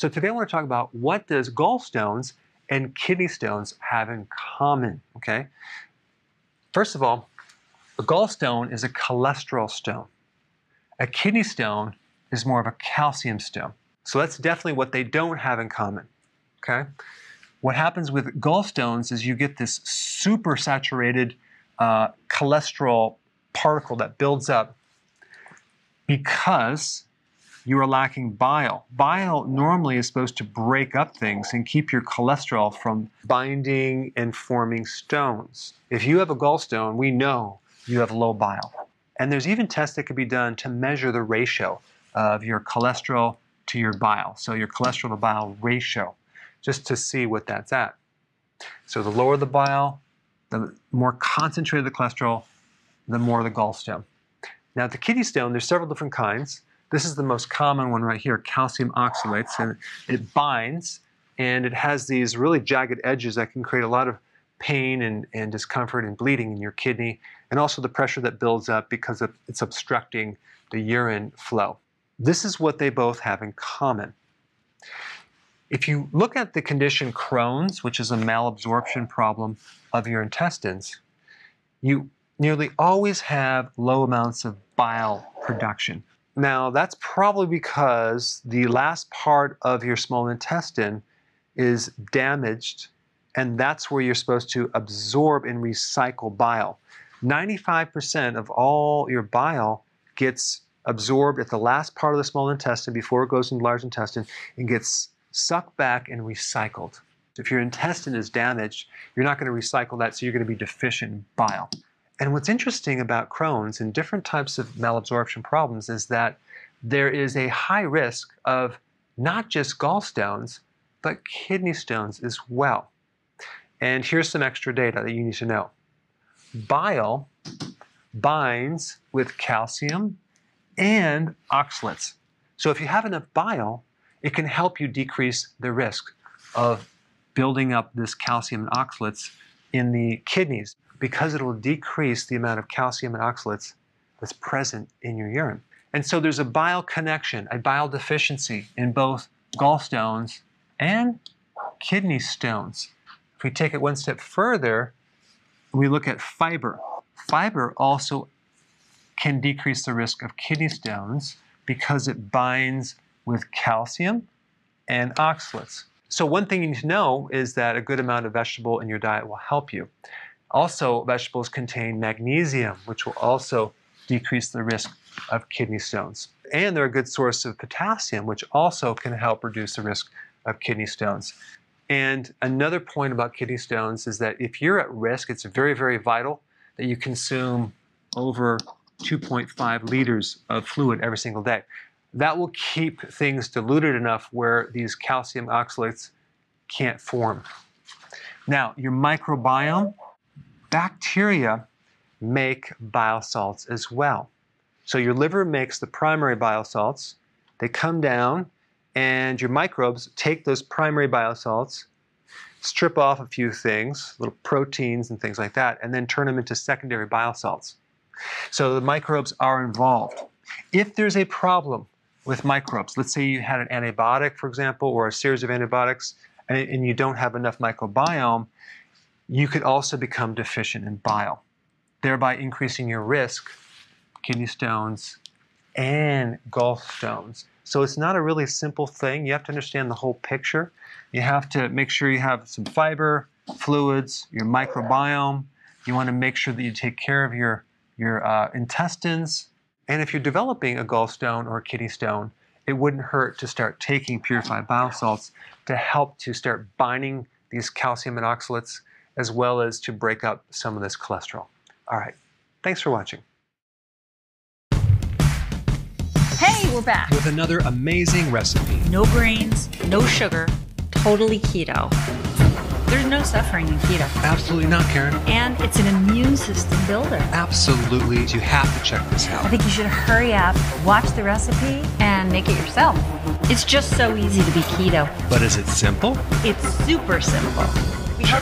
So today I want to talk about what does gallstones and kidney stones have in common, okay? First of all, a gallstone is a cholesterol stone. A kidney stone is more of a calcium stone. So that's definitely what they don't have in common, okay? What happens with gallstones is you get this super saturated uh, cholesterol particle that builds up because you are lacking bile. Bile normally is supposed to break up things and keep your cholesterol from binding and forming stones. If you have a gallstone, we know you have low bile. And there's even tests that can be done to measure the ratio of your cholesterol to your bile. So your cholesterol to bile ratio, just to see what that's at. So the lower the bile, the more concentrated the cholesterol, the more the gallstone. Now the kidney stone, there's several different kinds. This is the most common one right here, calcium oxalates, and it binds and it has these really jagged edges that can create a lot of pain and, and discomfort and bleeding in your kidney, and also the pressure that builds up because it's obstructing the urine flow. This is what they both have in common. If you look at the condition Crohn's, which is a malabsorption problem of your intestines, you nearly always have low amounts of bile production. Now, that's probably because the last part of your small intestine is damaged, and that's where you're supposed to absorb and recycle bile. 95% of all your bile gets absorbed at the last part of the small intestine before it goes into the large intestine and gets sucked back and recycled. If your intestine is damaged, you're not going to recycle that, so you're going to be deficient in bile. And what's interesting about Crohn's and different types of malabsorption problems is that there is a high risk of not just gallstones, but kidney stones as well. And here's some extra data that you need to know. Bile binds with calcium and oxalates. So if you have enough bile, it can help you decrease the risk of building up this calcium and oxalates in the kidneys because it will decrease the amount of calcium and oxalates that's present in your urine. And so there's a bile connection, a bile deficiency in both gallstones and kidney stones. If we take it one step further, we look at fiber. Fiber also can decrease the risk of kidney stones because it binds with calcium and oxalates. So one thing you need to know is that a good amount of vegetable in your diet will help you. Also, vegetables contain magnesium, which will also decrease the risk of kidney stones. And they're a good source of potassium, which also can help reduce the risk of kidney stones. And another point about kidney stones is that if you're at risk, it's very, very vital that you consume over 2.5 liters of fluid every single day. That will keep things diluted enough where these calcium oxalates can't form. Now, your microbiome, bacteria make bile salts as well. So your liver makes the primary bile salts, they come down, and your microbes take those primary bile salts, strip off a few things, little proteins and things like that, and then turn them into secondary bile salts. So the microbes are involved. If there's a problem with microbes, let's say you had an antibiotic, for example, or a series of antibiotics, and, and you don't have enough microbiome, you could also become deficient in bile, thereby increasing your risk, kidney stones, and gallstones. So it's not a really simple thing. You have to understand the whole picture. You have to make sure you have some fiber, fluids, your microbiome. You want to make sure that you take care of your, your uh, intestines. And if you're developing a gallstone or a kidney stone, it wouldn't hurt to start taking purified bile salts to help to start binding these calcium and oxalates as well as to break up some of this cholesterol. All right. Thanks for watching. Hey, we're back. With another amazing recipe. No grains, no sugar, totally keto. There's no suffering in keto. Absolutely not, Karen. And it's an immune system builder. Absolutely. You have to check this out. I think you should hurry up, watch the recipe, and make it yourself. It's just so easy to be keto. But is it simple? It's super simple.